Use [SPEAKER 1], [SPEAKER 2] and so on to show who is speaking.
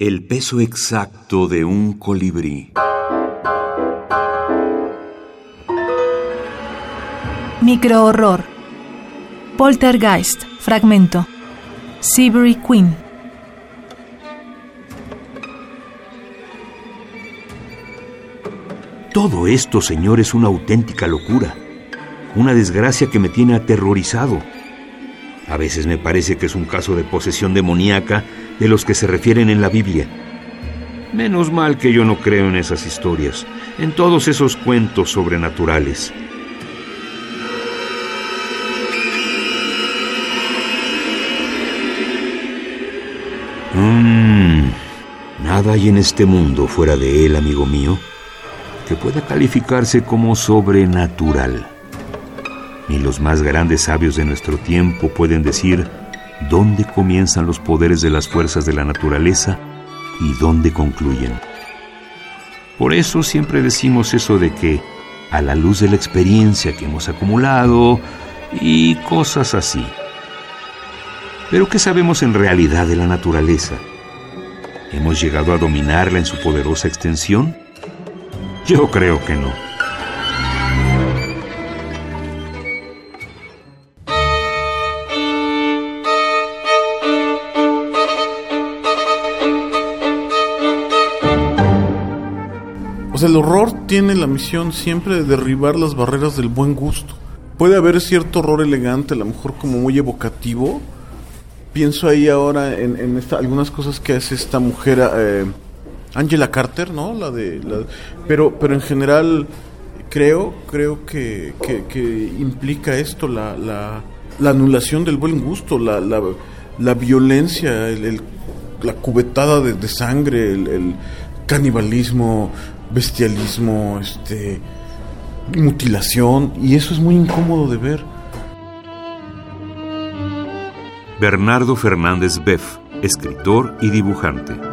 [SPEAKER 1] El peso exacto de un colibrí.
[SPEAKER 2] Microhorror. Poltergeist. Fragmento. Seabury Queen.
[SPEAKER 1] Todo esto, señor, es una auténtica locura. Una desgracia que me tiene aterrorizado. A veces me parece que es un caso de posesión demoníaca de los que se refieren en la Biblia. Menos mal que yo no creo en esas historias, en todos esos cuentos sobrenaturales. Mmm, nada hay en este mundo fuera de él, amigo mío, que pueda calificarse como sobrenatural. Ni los más grandes sabios de nuestro tiempo pueden decir dónde comienzan los poderes de las fuerzas de la naturaleza y dónde concluyen. Por eso siempre decimos eso de que, a la luz de la experiencia que hemos acumulado y cosas así. Pero ¿qué sabemos en realidad de la naturaleza? ¿Hemos llegado a dominarla en su poderosa extensión? Yo creo que no.
[SPEAKER 3] Sea, el horror tiene la misión siempre de derribar las barreras del buen gusto. Puede haber cierto horror elegante, a lo mejor como muy evocativo. Pienso ahí ahora en, esta- algunas cosas que hace esta mujer, eh, Angela Carter, ¿no? La de, pero, pero en general creo, creo que, que- implica esto, la, la, la anulación del buen gusto, la, la, violencia, el- la cubetada de, sangre, el canibalismo, bestialismo, este, mutilación, y eso es muy incómodo de ver.
[SPEAKER 1] Bernardo Fernández Beff, escritor y dibujante.